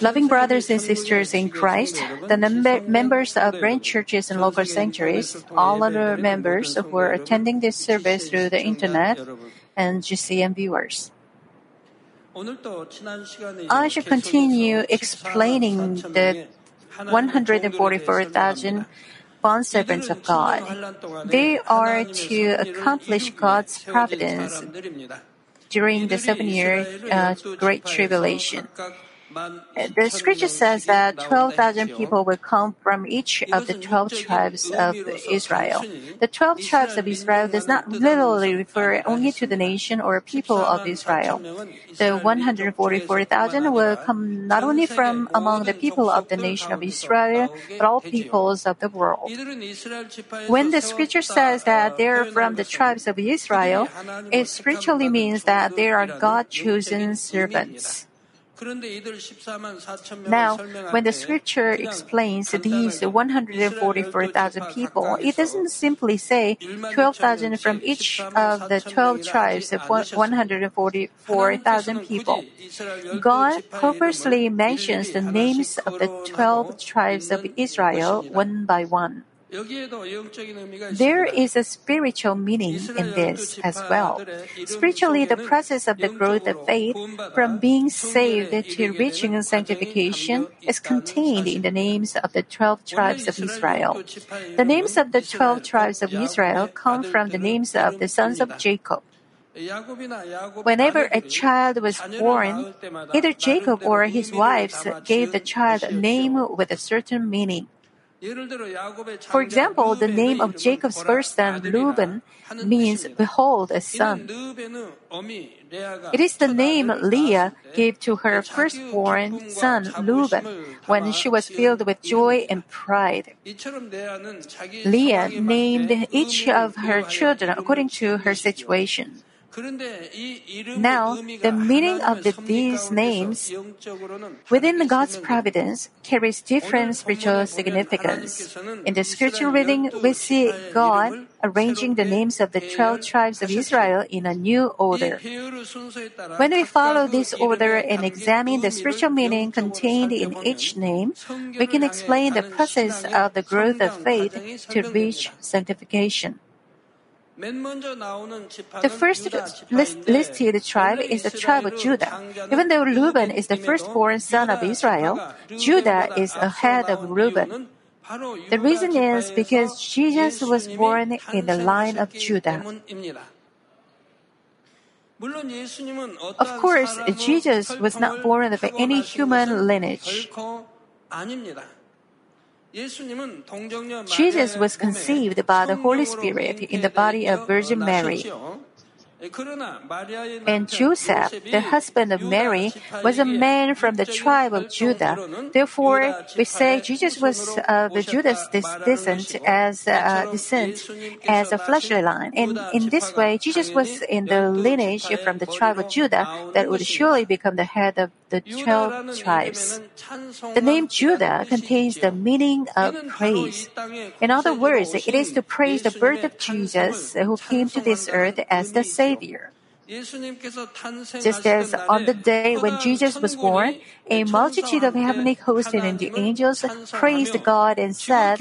Loving brothers and sisters in Christ, the members of branch churches and local sanctuaries, all other members who are attending this service through the internet, and GCN viewers. I should continue explaining the 144,000 bond servants of God. They are to accomplish God's providence during the seven year uh, Great Tribulation. The scripture says that 12,000 people will come from each of the 12 tribes of Israel. The 12 tribes of Israel does not literally refer only to the nation or people of Israel. The 144,000 will come not only from among the people of the nation of Israel, but all peoples of the world. When the scripture says that they are from the tribes of Israel, it spiritually means that they are God chosen servants. Now, when the scripture explains these 144,000 people, it doesn't simply say 12,000 from each of the 12 tribes of 144,000 people. God purposely mentions the names of the 12 tribes of Israel one by one. There is a spiritual meaning in this as well. Spiritually, the process of the growth of faith from being saved to reaching sanctification is contained in the names of the 12 tribes of Israel. The names of the 12 tribes of Israel come from the names of the sons of Jacob. Whenever a child was born, either Jacob or his wives gave the child a name with a certain meaning. For example, the name of Jacob's first son, Reuben, means behold a son. It is the name Leah gave to her firstborn son, Reuben, when she was filled with joy and pride. Leah named each of her children according to her situation. Now, the meaning of the, these names within God's providence carries different spiritual significance. In the scripture reading, we see God arranging the names of the 12 tribes of Israel in a new order. When we follow this order and examine the spiritual meaning contained in each name, we can explain the process of the growth of faith to reach sanctification. The first list, listed tribe is the tribe of Judah. Even though Reuben is the firstborn son of Israel, Judah is ahead of Reuben. The reason is because Jesus was born in the line of Judah. Of course, Jesus was not born of any human lineage. Jesus was conceived by the Holy Spirit in the body of Virgin Mary. And Joseph, the husband of Mary, was a man from the tribe of Judah. Therefore, we say Jesus was uh, the Judah's descent as uh, descent as a fleshly line. And in this way, Jesus was in the lineage from the tribe of Judah that would surely become the head of the twelve tribes. The name Judah contains the meaning of praise. In other words, it is to praise the birth of Jesus who came to this earth as the Savior. Just as on the day when Jesus was born, a multitude of heavenly hosts and the angels praised God and said,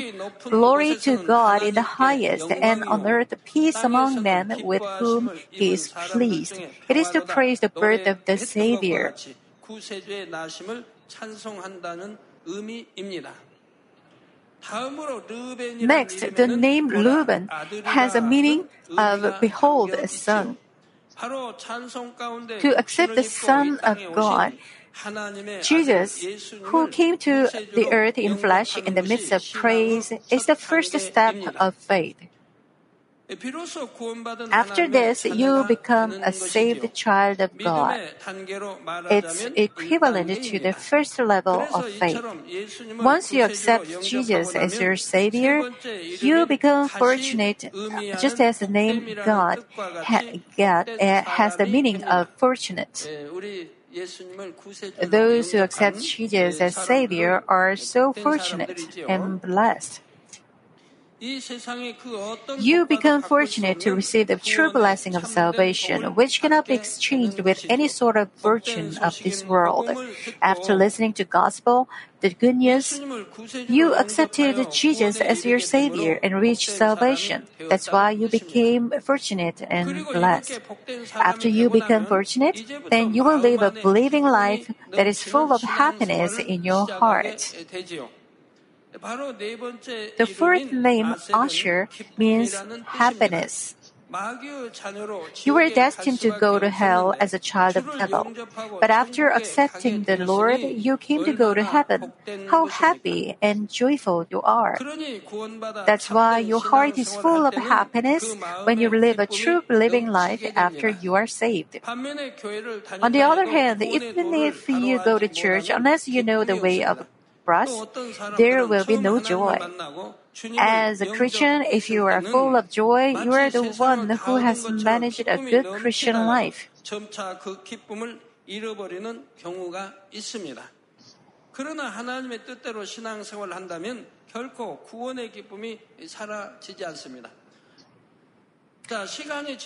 Glory to God in the highest, and on earth peace among men with whom he is pleased. It is to praise the birth of the Savior. Next, the name Reuben has a meaning of behold a son. To accept the Son of God, Jesus, who came to the earth in flesh in the midst of praise, is the first step of faith. After this, you become a saved child of God. It's equivalent to the first level of faith. Once you accept Jesus as your Savior, you become fortunate, just as the name Gad, Gad eh, has the meaning of fortunate. Those who accept Jesus as Savior are so fortunate and blessed. You become fortunate to receive the true blessing of salvation, which cannot be exchanged with any sort of fortune of this world. After listening to gospel, the good news, you accepted Jesus as your Savior and reached salvation. That's why you became fortunate and blessed. After you become fortunate, then you will live a believing life that is full of happiness in your heart. The fourth name, Asher, means happiness. You were destined to go to hell as a child of devil. But after accepting the Lord, you came to go to heaven. How happy and joyful you are. That's why your heart is full of happiness when you live a true living life after you are saved. On the other hand, even if you go to church, unless you know the way of cross, there will be no joy. As a Christian, if you are full of joy, you are the one who has managed a good Christian life. 그러나 하나님의 뜻대로 신앙생활을 한다면 결코 구원의 기쁨이 사라지지 않습니다.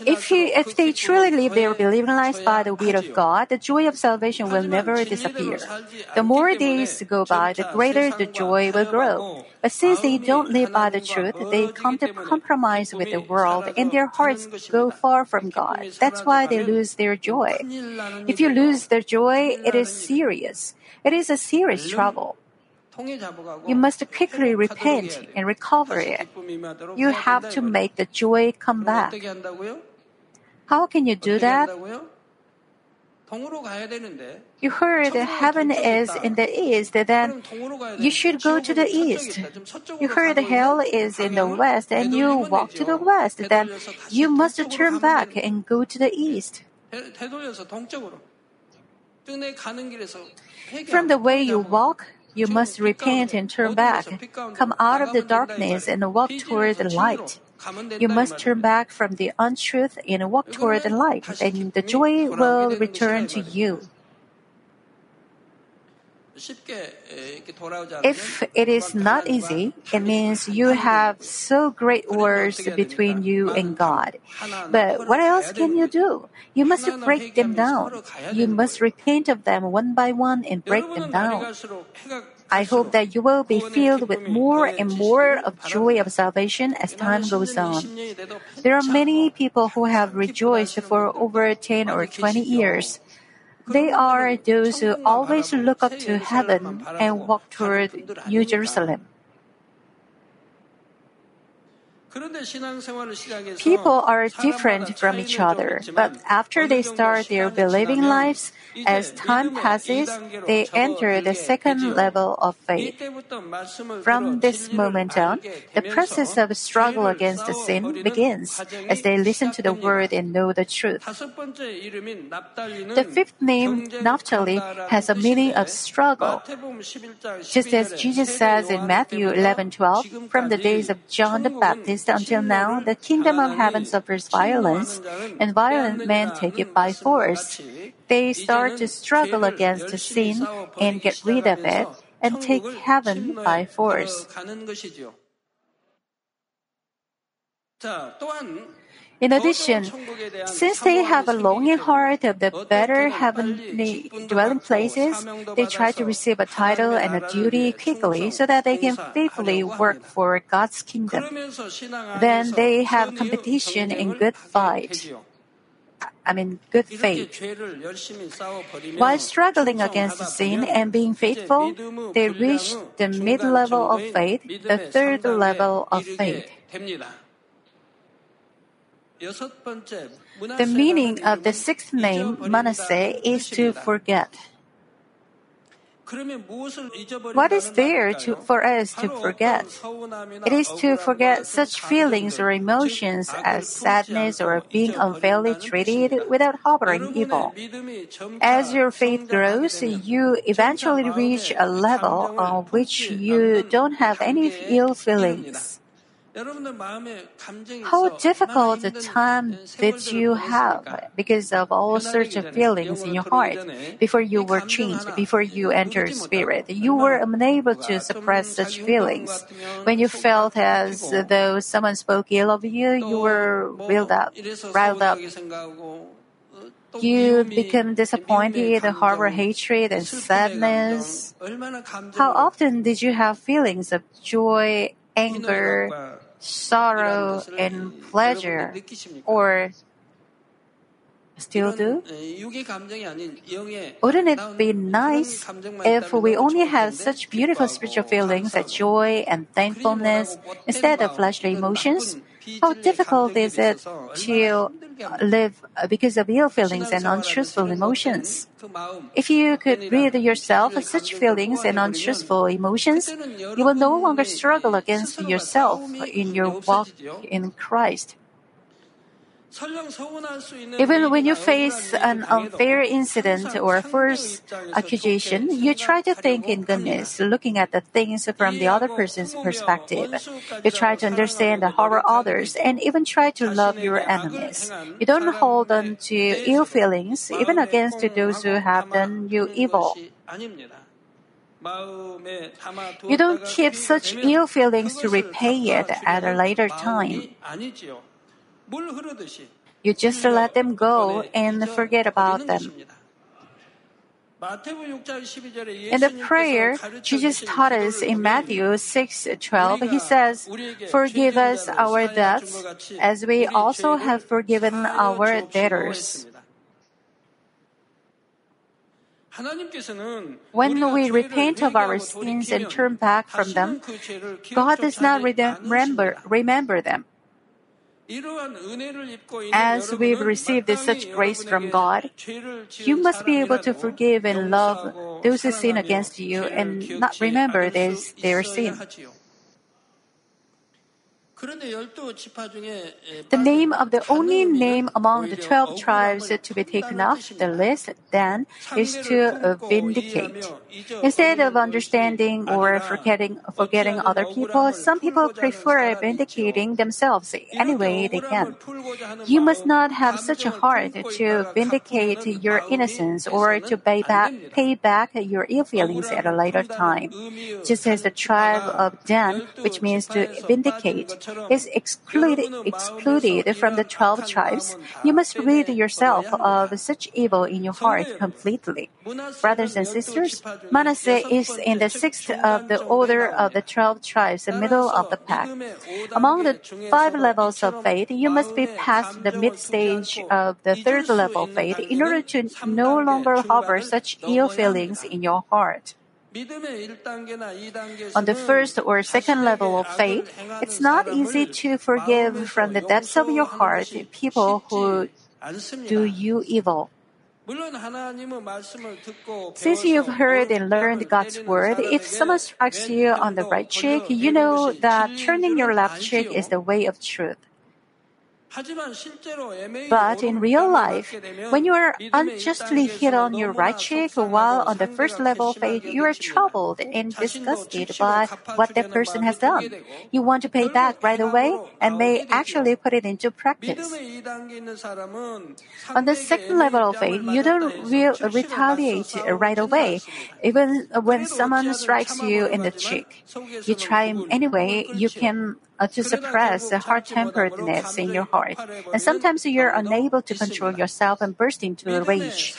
If, if they truly live their believing lives by the will of God, the joy of salvation will never disappear. The more days go by, the greater the joy will grow. But since they don't live by the truth, they come to compromise with the world and their hearts go far from God. That's why they lose their joy. If you lose their joy, it is serious. It is a serious trouble. You must quickly repent and recover it. You have to make the joy come back. How can you do that? You heard the heaven is in the east, then you should go to the east. You heard the hell is in the west, and you walk to the west, then you must turn back and go to the east. From the way you walk, you must repent and turn back. Come out of the darkness and walk toward the light. You must turn back from the untruth and walk toward the light, and the joy will return to you. If it is not easy, it means you have so great wars between you and God. But what else can you do? You must break them down. You must repent of them one by one and break them down. I hope that you will be filled with more and more of joy of salvation as time goes on. There are many people who have rejoiced for over 10 or 20 years. They are those who always look up to heaven and walk toward New Jerusalem. People are different from each other, but after they start their believing lives, as time passes, they enter the second level of faith. From this moment on, the process of struggle against the sin begins as they listen to the word and know the truth. The fifth name, Naphtali, has a meaning of struggle. Just as Jesus says in Matthew 11:12, from the days of John the Baptist until now, the kingdom of heaven suffers violence, and violent men take it by force. They start to struggle against sin and get rid of it and take heaven by force. In addition, since they have a longing heart of the better heavenly dwelling places, they try to receive a title and a duty quickly so that they can faithfully work for God's kingdom. Then they have competition in good fight. I mean, good faith. While struggling against sin and being faithful, they reach the mid level of faith, the third level of faith. The meaning of the sixth name, Manasseh, is to forget. What is there to, for us to forget? It is to forget such feelings or emotions as sadness or being unfairly treated without harboring evil. As your faith grows, you eventually reach a level on which you don't have any ill feelings. How difficult a time did you have because of all sorts of feelings in your heart before you were changed, before you entered spirit? You were unable to suppress such feelings. When you felt as though someone spoke ill of you, you were riled up, riled up. You become disappointed, harbor hatred and sadness. How often did you have feelings of joy, anger, sorrow, and pleasure? Or still do? Wouldn't it be nice if we only had such beautiful spiritual feelings as joy and thankfulness instead of fleshly emotions? How difficult is it to live because of ill feelings and untruthful emotions? If you could rid yourself of such feelings and untruthful emotions, you will no longer struggle against yourself in your walk in Christ. Even when you face an unfair incident or a false accusation, you try to think in goodness, looking at the things from the other person's perspective. You try to understand the horror others and even try to love your enemies. You don't hold on to ill feelings, even against those who have done you evil. You don't keep such ill feelings to repay it at a later time. You just let them go and forget about them. In the prayer Jesus taught us in Matthew 6:12, he says, "Forgive us our debts as we also have forgiven our debtors." When we repent of our sins and turn back from them, God does not remember, remember them. As we've received such grace from God, you must be able to forgive and love those who sin against you and not remember this, their sin. The name of the only name among the 12 tribes to be taken off the list then is to uh, vindicate. Instead of understanding or forgetting, forgetting other people, some people prefer vindicating themselves any way they can. You must not have such a heart to vindicate your innocence or to pay back, pay back your ill feelings at a later time. Just as the tribe of Dan, which means to vindicate, is excluded, excluded from the 12 tribes, you must rid yourself of such evil in your heart completely. Brothers and sisters, Manasseh is in the sixth of the order of the 12 tribes, the middle of the pack. Among the five levels of faith, you must be past the mid stage of the third level faith in order to no longer harbor such ill feelings in your heart. On the first or second level of faith, it's not easy to forgive from the depths of your heart people who do you evil. Since you've heard and learned God's word, if someone strikes you on the right cheek, you know that turning your left cheek is the way of truth. But in real life, when you are unjustly hit on your right cheek while on the first level of faith, you are troubled and disgusted by what that person has done. You want to pay back right away and may actually put it into practice. On the second level of faith, you don't re- retaliate right away, even when someone strikes you in the cheek. You try anyway you can Uh, to suppress the hard-temperedness in your heart. And sometimes you're unable to control yourself and burst into a rage.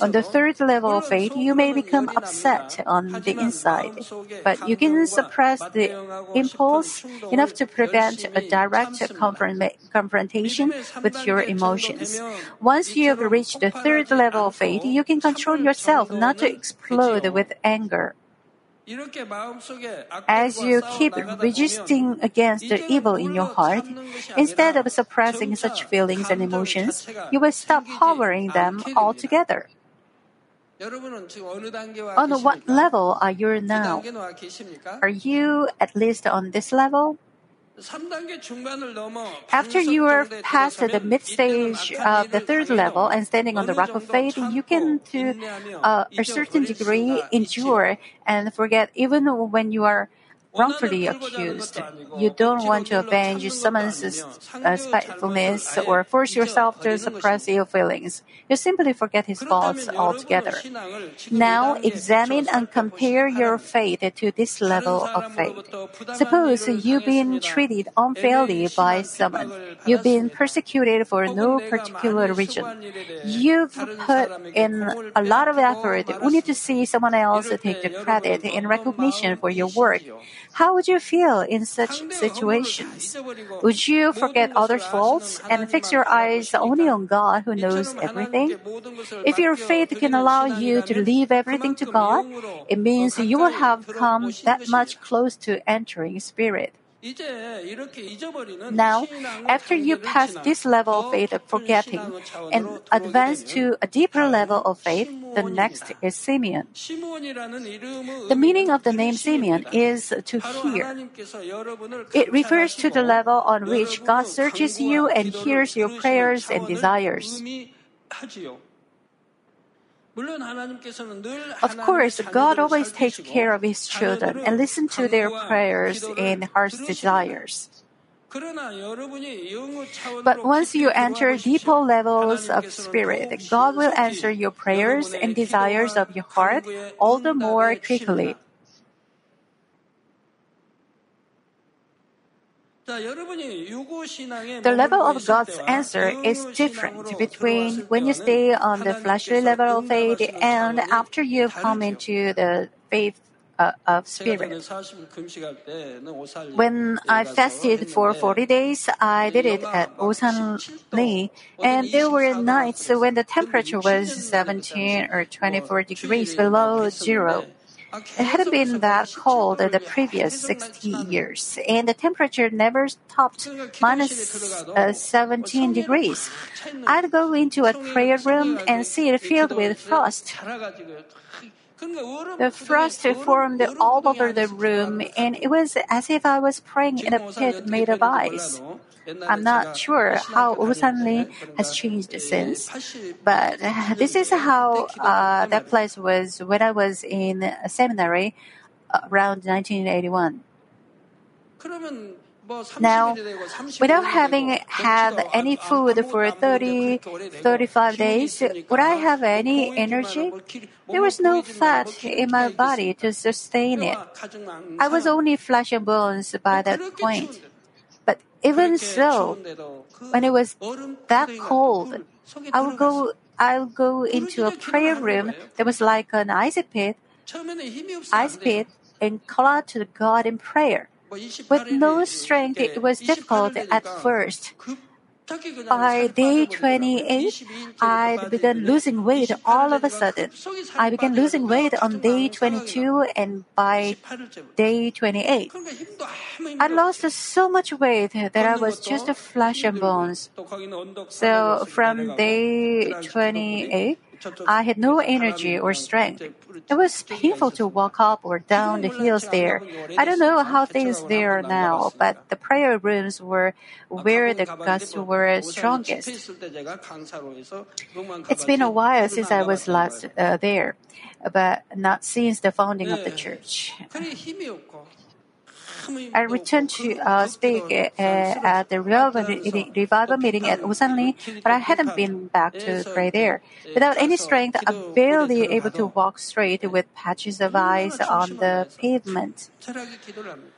On the third level of faith, you may become upset on the inside, but you can suppress the impulse enough to prevent a direct confrontation with your emotions. Once you have reached the third level of faith, you can control yourself not to explode with anger. As you keep resisting against the evil in your heart, instead of suppressing such feelings and emotions, you will stop harboring them altogether. On what level are you now? Are you at least on this level? After you are past the mid stage of the third level and standing on the rock of faith, you can, to uh, a certain degree, endure and forget even when you are wrongfully accused. You don't want to avenge someone's uh, spitefulness or force yourself to suppress ill feelings. You simply forget his faults altogether. Now examine and compare your faith to this level of faith. Suppose you've been treated unfairly by someone. You've been persecuted for no particular reason. You've put in a lot of effort only to see someone else take the credit in recognition for your work. How would you feel in such situations? Would you forget others' faults and fix your eyes only on God who knows everything? If your faith can allow you to leave everything to God, it means you will have come that much close to entering Spirit. Now, after you pass this level of faith of forgetting and advance to a deeper level of faith, the next is Simeon. The meaning of the name Simeon is to hear. It refers to the level on which God searches you and hears your prayers and desires. Of course, God always takes care of His children and listens to their prayers and heart's desires. But once you enter deeper levels of spirit, God will answer your prayers and desires of your heart all the more quickly. The level of God's answer is different between when you stay on the fleshly level of faith and after you come into the faith uh, of spirit. When I fasted for 40 days, I did it at Osanli, and there were nights when the temperature was 17 or 24 degrees below zero. It hadn't been that cold in the previous 60 years, and the temperature never topped minus, uh, 17 degrees. I'd go into a prayer room and see it filled with frost. The frost formed all over the room, and it was as if I was praying in a pit made of ice. I'm not sure how Osanli has changed since, but uh, this is how uh, that place was when I was in a seminary uh, around 1981. Now, without having had any food for 30, 35 days, would I have any energy? There was no fat in my body to sustain it. I was only flesh and bones by that point. But even so, when it was that cold, I would go, I'll go into a prayer room that was like an ice pit, ice pit, and call out to God in prayer. With no strength, it was difficult at first. By day 28, I began losing weight all of a sudden. I began losing weight on day 22 and by day 28. I lost so much weight that I was just flesh and bones. So from day 28, I had no energy or strength. It was painful to walk up or down the hills there. I don't know how things there are now, but the prayer rooms were where the gusts were strongest. It's been a while since I was last uh, there, but not since the founding of the church. I returned to uh, speak uh, at the revival meeting, at Osanli, but I hadn't been back to pray there. Without any strength, I'm barely able to walk straight with patches of ice on the pavement.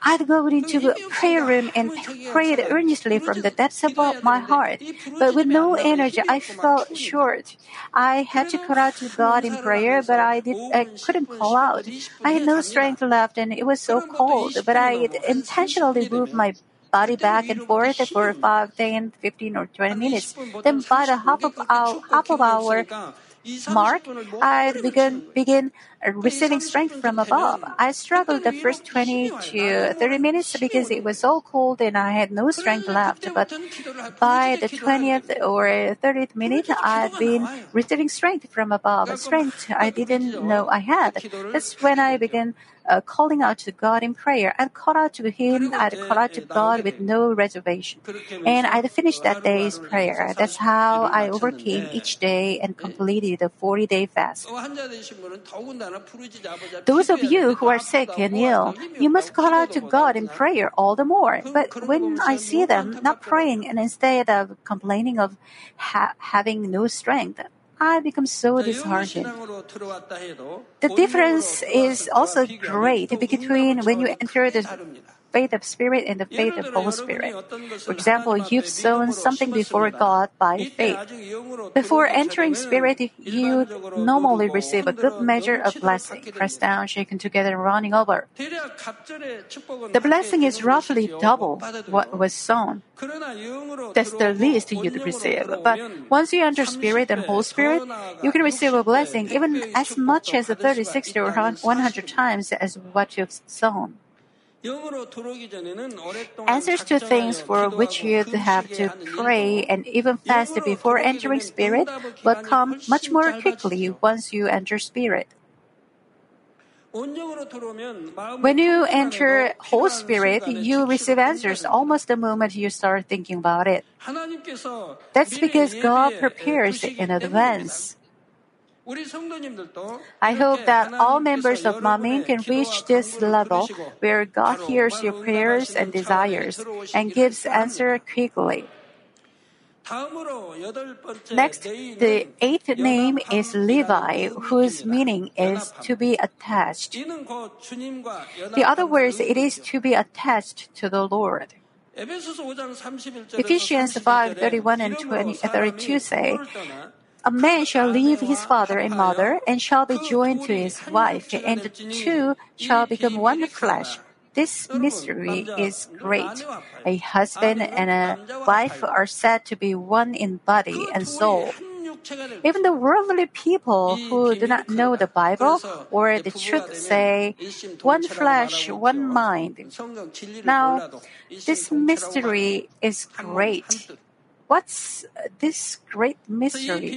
I'd go into the prayer room and prayed earnestly from the depths of my heart, but with no energy, I felt short. I had to call out to God in prayer, but I did I couldn't call out. I had no strength left, and it was so cold. But I intentionally move my body back and forth for 5, 10, 15, or 20 minutes. Then by the half of hour, half of hour mark, I began begin receiving strength from above. I struggled the first 20 to 30 minutes because it was so cold and I had no strength left. But by the 20th or 30th minute, I'd been receiving strength from above, strength I didn't know I had. That's when I began uh, calling out to God in prayer. I'd call out to Him, I'd call out to God with no reservation. And I'd finish that day's prayer. That's how I overcame each day and completed the 40 day fast. Those of you who are sick and ill, you must call out to God in prayer all the more. But when I see them not praying and instead of complaining of ha- having no strength, I become so disheartened. The difference is also great between when you enter the faith of Spirit and the faith of Holy Spirit. For example, you've sown something before God by faith. Before entering Spirit, you normally receive a good measure of blessing, pressed down, shaken together, and running over. The blessing is roughly double what was sown. That's the least you'd receive. But once you enter Spirit and Holy Spirit, you can receive a blessing even as much as 30, 60, or 100 times as what you've sown. Answers to things for which you'd have to pray and even fast before entering Spirit will come much more quickly once you enter Spirit. When you enter Holy Spirit, you receive answers almost the moment you start thinking about it. That's because God prepares in advance. I hope that all members of Manmin can reach this level where God hears your prayers and desires and gives answer quickly. Next, the eighth name is Levi, whose meaning is to be attached. The other words, it is to be attached to the Lord. Ephesians 5 31 and 20, uh, 32 say, a man shall leave his father and mother and shall be joined to his wife, and the two shall become one flesh. This mystery is great. A husband and a wife are said to be one in body and soul. Even the worldly people who do not know the Bible or the truth say, one flesh, one mind. Now, this mystery is great. What's this great mystery?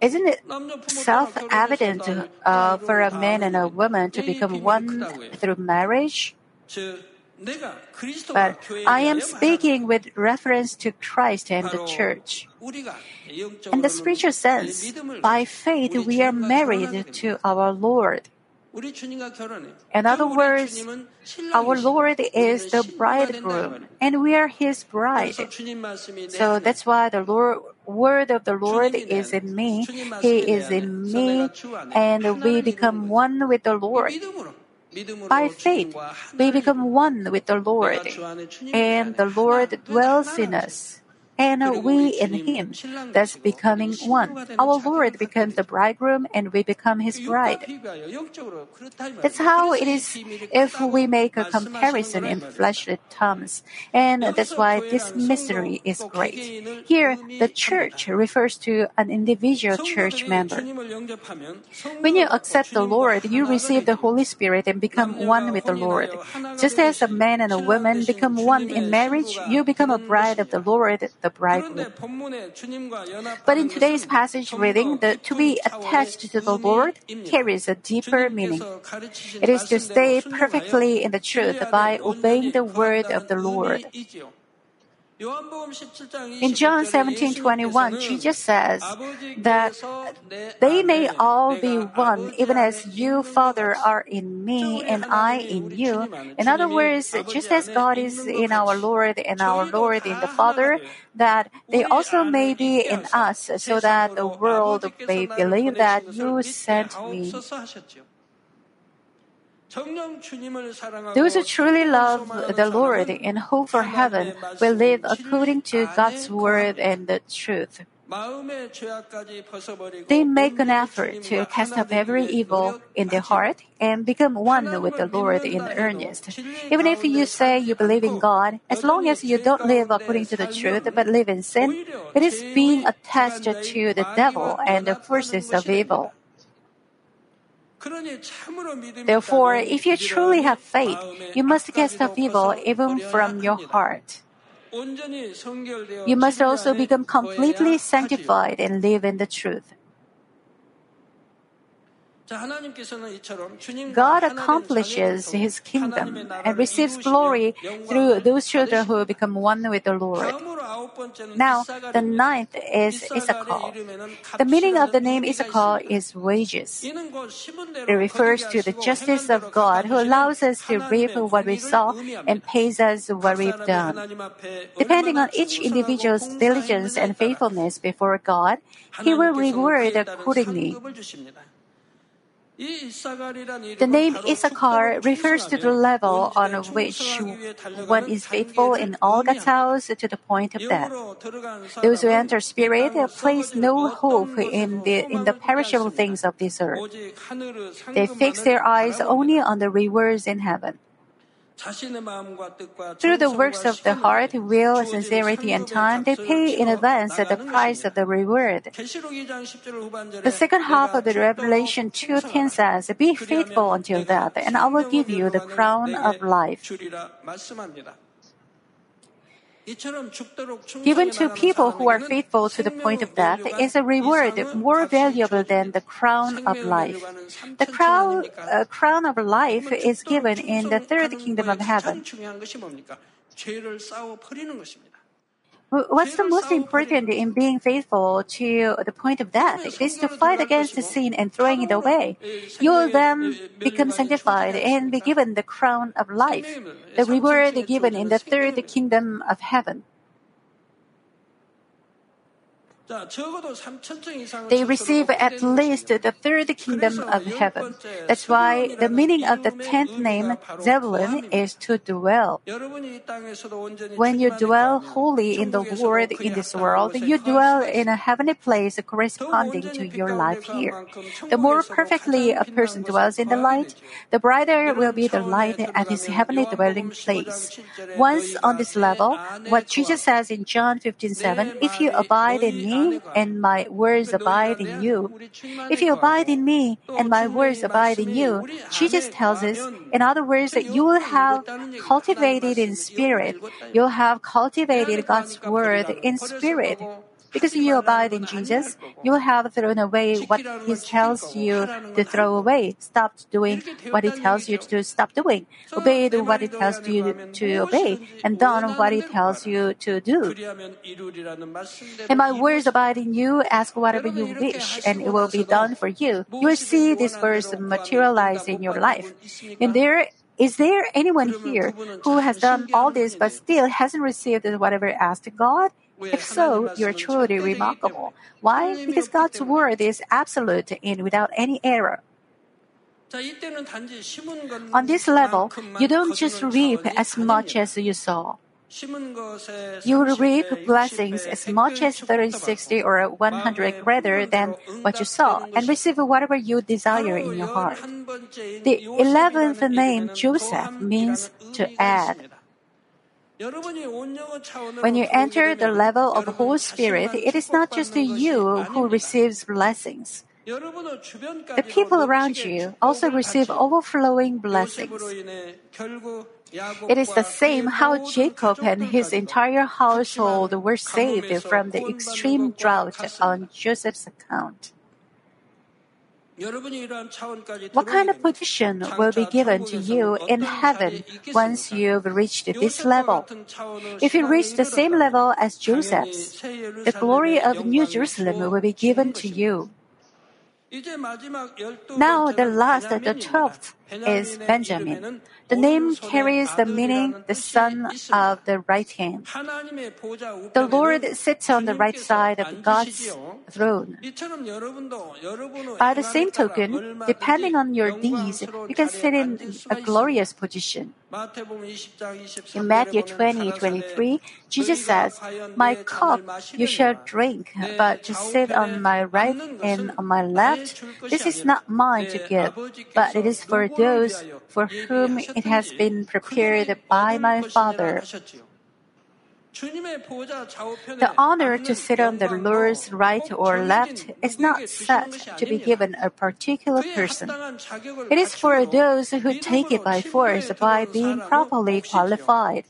Isn't it self evident uh, for a man and a woman to become one through marriage? But I am speaking with reference to Christ and the church. In the spiritual sense, by faith we are married to our Lord. In other words, our Lord is the bridegroom and we are his bride. So that's why the Lord, word of the Lord is in me, he is in me, and we become one with the Lord. By faith, we become one with the Lord, and the Lord dwells in us and we in him, thus becoming one. Our Lord becomes the bridegroom and we become his bride. That's how it is if we make a comparison in fleshly terms. And that's why this mystery is great. Here, the church refers to an individual church member. When you accept the Lord, you receive the Holy Spirit and become one with the Lord. Just as a man and a woman become one in marriage, you become a bride of the Lord, the bridegroom. But in today's passage reading, the to be attached to the Lord carries a deeper meaning. It is to stay perfectly in the truth by obeying the word of the Lord. In John 17:21, Jesus says that they may all be one, even as you, Father, are in me and I in you. In other words, just as God is in our Lord and our Lord in the Father, that they also may be in us, so that the world may believe that you sent me. Those who truly love the Lord and hope for heaven will live according to God's word and the truth. They make an effort to cast off every evil in their heart and become one with the Lord in earnest. Even if you say you believe in God, as long as you don't live according to the truth but live in sin, it is being attached to the devil and the forces of evil. Therefore, if you truly have faith, you must cast off evil even from your heart. You must also become completely sanctified and live in the truth. God accomplishes His kingdom and receives glory through those children who become one with the Lord. Now, the ninth is Issachar. The meaning of the name Issachar is wages. It refers to the justice of God who allows us to reap what we sow and pays us what we've done. Depending on each individual's diligence and faithfulness before God, He will reward accordingly. The name Issachar refers to the level on which one is faithful in all God's house to the point of death. Those who enter spirit place no hope in the, in the perishable things of this earth. They fix their eyes only on the rewards in heaven. Through the works of the heart, will, sincerity, and time, they pay in advance the price of the reward. The second half of the Revelation 2.10 says, Be faithful until death, and I will give you the crown of life. Given to people who are faithful to the point of death is a reward more valuable than the crown of life. The crown, uh, crown of life is given in the third kingdom of heaven. What's the most important in being faithful to the point of death? It is to fight against the sin and throwing it away. You will then become sanctified and be given the crown of life, the reward given in the third kingdom of heaven. They receive at least the third kingdom of heaven. That's why the meaning of the tenth name, Zebulun, is to dwell. When you dwell wholly in the Lord in this world, you dwell in a heavenly place corresponding to your life here. The more perfectly a person dwells in the light, the brighter will be the light at his heavenly dwelling place. Once on this level, what Jesus says in John 15:7, if you abide in me, and my words abide in you. If you abide in me and my words abide in you, Jesus tells us, in other words, that you will have cultivated in spirit. You'll have cultivated God's word in spirit. Because you abide in Jesus, you have thrown away what He tells you to throw away, stopped doing what He tells you to do, stop doing, obeyed what He tells you to obey, and done what He tells you to do. And my words abide in you, ask whatever you wish, and it will be done for you. You will see this verse materialize in your life. And there is there anyone here who has done all this but still hasn't received whatever asked God? If so, you're truly remarkable. Why? Because God's word is absolute and without any error. On this level, you don't just reap as much as you sow. You will reap blessings as much as 30, 60, or 100 greater than what you saw, and receive whatever you desire in your heart. The eleventh name, Joseph, means to add. When you enter the level of the Holy Spirit, it is not just you who receives blessings. The people around you also receive overflowing blessings. It is the same how Jacob and his entire household were saved from the extreme drought on Joseph's account. What kind of position will be given to you in heaven once you've reached this level? If you reach the same level as Joseph's, the glory of New Jerusalem will be given to you. Now, the last, the twelfth, is Benjamin. The name carries the meaning the son of the right hand. The Lord sits on the right side of God's throne. By the same token, depending on your deeds, you can sit in a glorious position. In Matthew 20, 23, Jesus says, My cup you shall drink, but to sit on my right and on my left, this is not mine to give, but it is for those for whom it has been prepared by my Father. The honor to sit on the Lord's right or left is not set to be given a particular person. It is for those who take it by force by being properly qualified.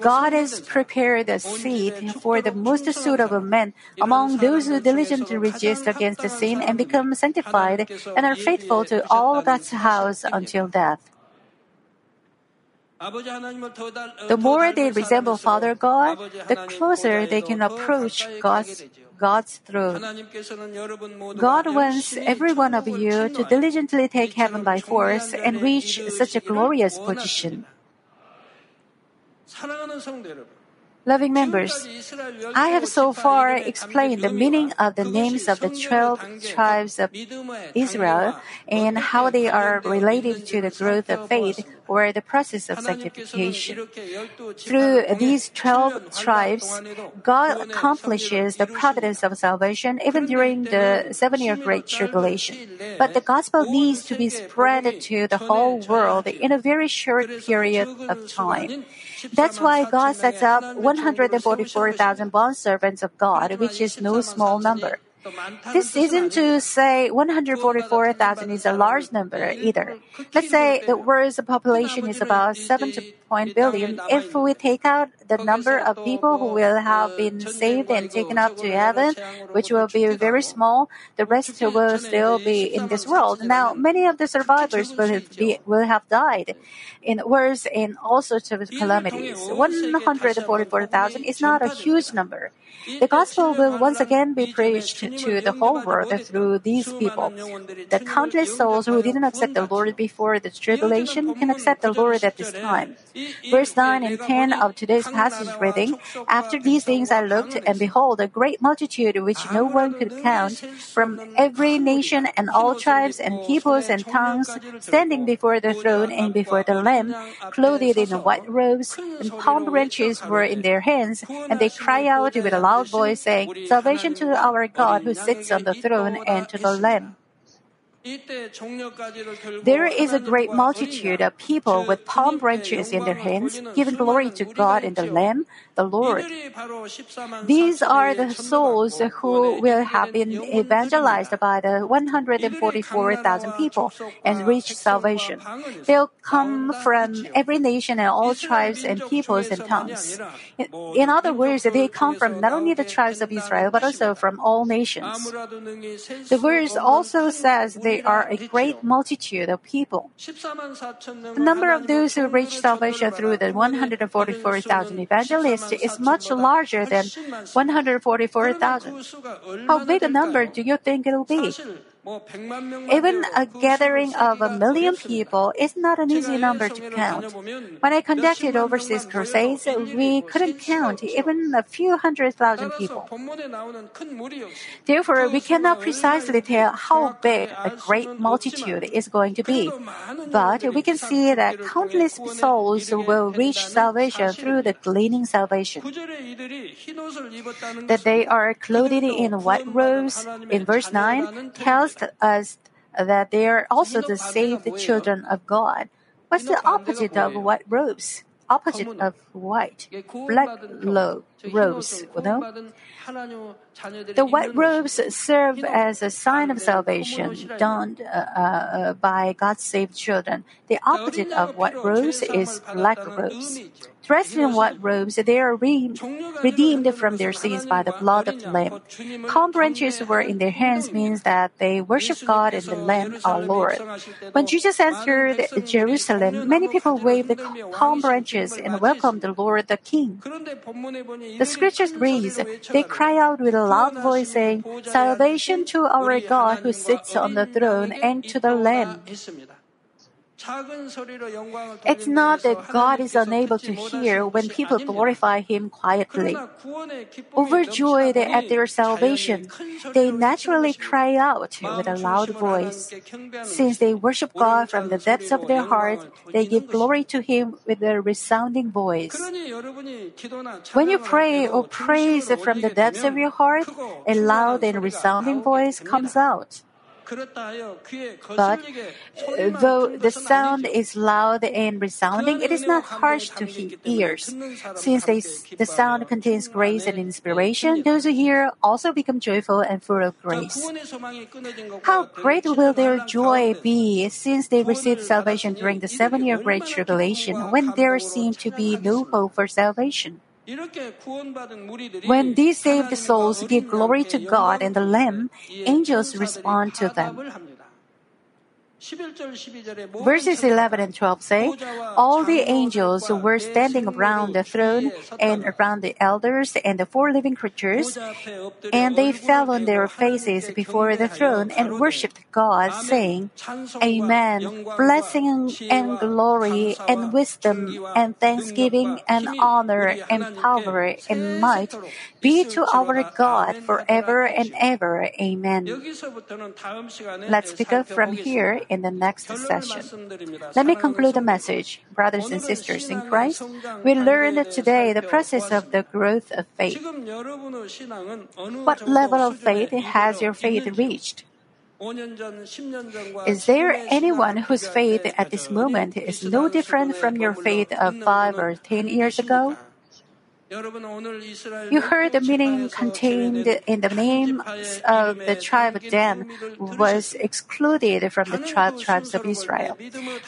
God has prepared a seat for the most suitable men among those who diligently resist against the sin and become sanctified and are faithful to all God's house until death. The more they resemble Father God, the closer they can approach God's God's throne. God wants every one of you to diligently take heaven by force and reach such a glorious position. Loving members, I have so far explained the meaning of the names of the 12 tribes of Israel and how they are related to the growth of faith or the process of sanctification. Through these 12 tribes, God accomplishes the providence of salvation even during the seven year Great Tribulation. But the gospel needs to be spread to the whole world in a very short period of time. That's why God sets up 144,000 bond servants of God, which is no small number. This isn't to say 144,000 is a large number either. Let's say the world's population is about 7 billion. If we take out the number of people who will have been saved and taken up to heaven, which will be very small, the rest will still be in this world. Now, many of the survivors will, be, will have died in wars and all sorts of calamities. 144,000 is not a huge number. The gospel will once again be preached to the whole world through these people. The countless souls who didn't accept the Lord before the tribulation can accept the Lord at this time. Verse 9 and 10 of today's passage reading After these things I looked, and behold, a great multitude which no one could count, from every nation and all tribes and peoples and tongues, standing before the throne and before the Lamb, clothed in white robes, and palm branches were in their hands, and they cry out with a loud loud voice saying, Salvation to our God who sits on the throne and to the Lamb. There is a great multitude of people with palm branches in their hands, giving glory to God and the Lamb, the Lord. These are the souls who will have been evangelized by the 144,000 people and reach salvation. They'll come from every nation and all tribes and peoples and tongues. In other words, they come from not only the tribes of Israel, but also from all nations. The verse also says they they are a great multitude of people. The number of those who reach salvation through the 144,000 evangelists is much larger than 144,000. How big a number do you think it will be? Even a gathering of a million people is not an easy number to count. When I conducted overseas crusades, we couldn't count even a few hundred thousand people. Therefore, we cannot precisely tell how big a great multitude is going to be. But we can see that countless souls will reach salvation through the gleaning salvation. That they are clothed in white robes in verse 9 tells us that they are also the saved children of God. What's the opposite of white robes? Opposite of white, black lo- robes, you know? The white robes serve as a sign of salvation donned uh, uh, by God's saved children. The opposite of white robes is black robes. Dressed in white robes, they are re- redeemed from their sins by the blood of the Lamb. Palm branches were in their hands means that they worship God and the Lamb, our Lord. When Jesus entered Jerusalem, many people waved the palm branches and welcomed the Lord the King. The scriptures reads, they cry out with a loud voice saying, Salvation to our God who sits on the throne and to the Lamb. It's not that God is unable to hear when people glorify Him quietly. Overjoyed at their salvation, they naturally cry out with a loud voice. Since they worship God from the depths of their heart, they give glory to Him with a resounding voice. When you pray or praise from the depths of your heart, a loud and resounding voice comes out. But uh, though the sound is loud and resounding, it is not harsh to his ears. Since they, the sound contains grace and inspiration, those who hear also become joyful and full of grace. How great will their joy be since they received salvation during the seven year Great Tribulation when there seemed to be no hope for salvation? When these saved souls give glory to God and the Lamb, angels respond to them. Verses 11 and 12 say, All the angels were standing around the throne and around the elders and the four living creatures, and they fell on their faces before the throne and worshipped God, saying, Amen. Blessing and glory and wisdom and thanksgiving and honor and power and might be to our God forever and ever. Amen. Let's pick up from here in the next session. Let me conclude the message. Brothers and sisters in Christ, we learned today the process of the growth of faith. What level of faith has your faith reached? Is there anyone whose faith at this moment is no different from your faith of five or ten years ago? You heard the meaning contained in the name of the tribe Dan was excluded from the 12 tribes of Israel.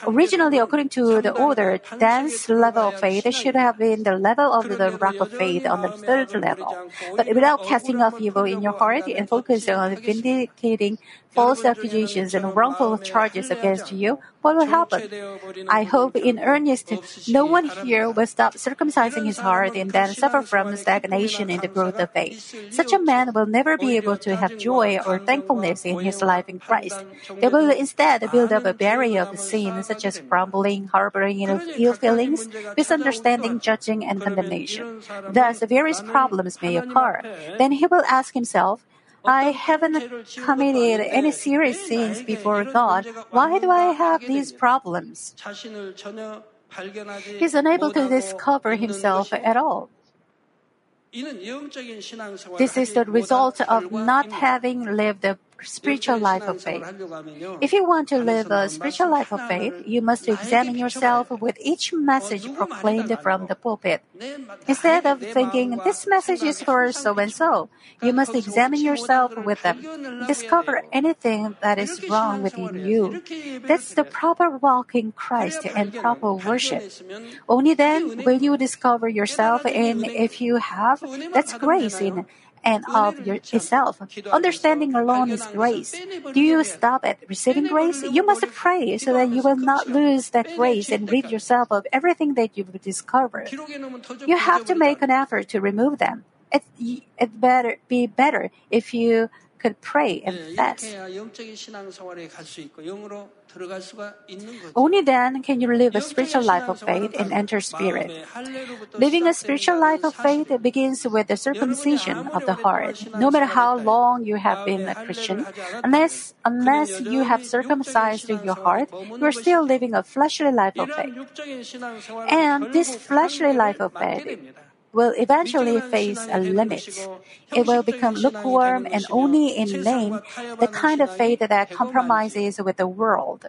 Originally, according to the order, Dan's level of faith should have been the level of the rock of faith on the third level. But without casting off evil in your heart and focusing on vindicating false accusations and wrongful charges against you, what will happen? I hope in earnest no one here will stop circumcising his heart and then suffer from stagnation in the growth of faith. Such a man will never be able to have joy or thankfulness in his life in Christ. They will instead build up a barrier of sin such as grumbling, harboring ill feelings, misunderstanding, judging, and condemnation. Thus, various problems may occur. Then he will ask himself, I haven't committed any serious sins before God. Why do I have these problems? He's unable to discover himself at all. This is the result of not having lived a spiritual life of faith. If you want to live a spiritual life of faith, you must examine yourself with each message proclaimed from the pulpit. Instead of thinking, this message is for so and so, you must examine yourself with them. Discover anything that is wrong within you. That's the proper walk in Christ and proper worship. Only then will you discover yourself, and if you have, that's grace in and of yourself. Understanding alone is grace. Do you stop at receiving grace? You must pray so that you will not lose that grace and rid yourself of everything that you've discovered. You have to make an effort to remove them. It, it better be better if you could pray and fast. Only then can you live a spiritual life of faith and enter spirit. Living a spiritual life of faith begins with the circumcision of the heart. No matter how long you have been a Christian, unless unless you have circumcised your heart, you are still living a fleshly life of faith. And this fleshly life of faith will eventually face a limit. It will become lukewarm and only in name the kind of faith that compromises with the world.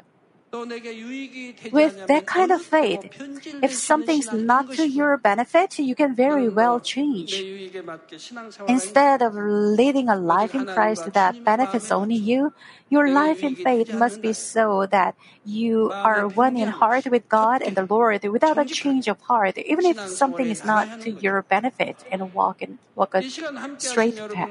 With that kind of faith, if something's not to your benefit, you can very well change. Instead of leading a life in Christ that benefits only you, your life in faith must be so that you are one in heart with God and the Lord without a change of heart, even if something is not to your benefit and walk in walk a straight path.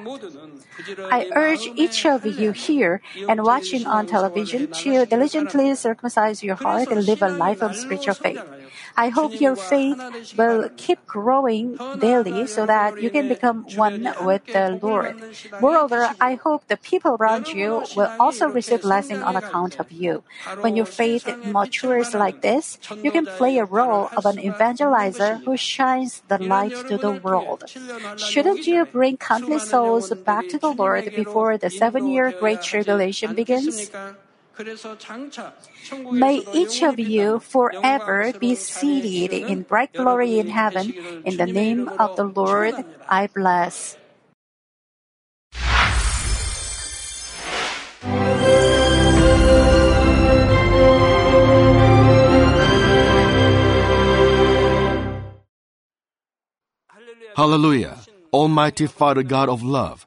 I urge each of you here and watching on television to diligently circumcise your heart and live a life of spiritual faith. I hope your faith will keep growing daily so that you can become one with the Lord. Moreover, I hope the people around you will also receive blessing on account of you. When your faith matures like this, you can play a role of an evangelizer who shines the light to the world. Shouldn't you bring countless souls back to the Lord before the seven year Great Tribulation begins? May each of you forever be seated in bright glory in heaven. In the name of the Lord, I bless. Hallelujah! Almighty Father God of love.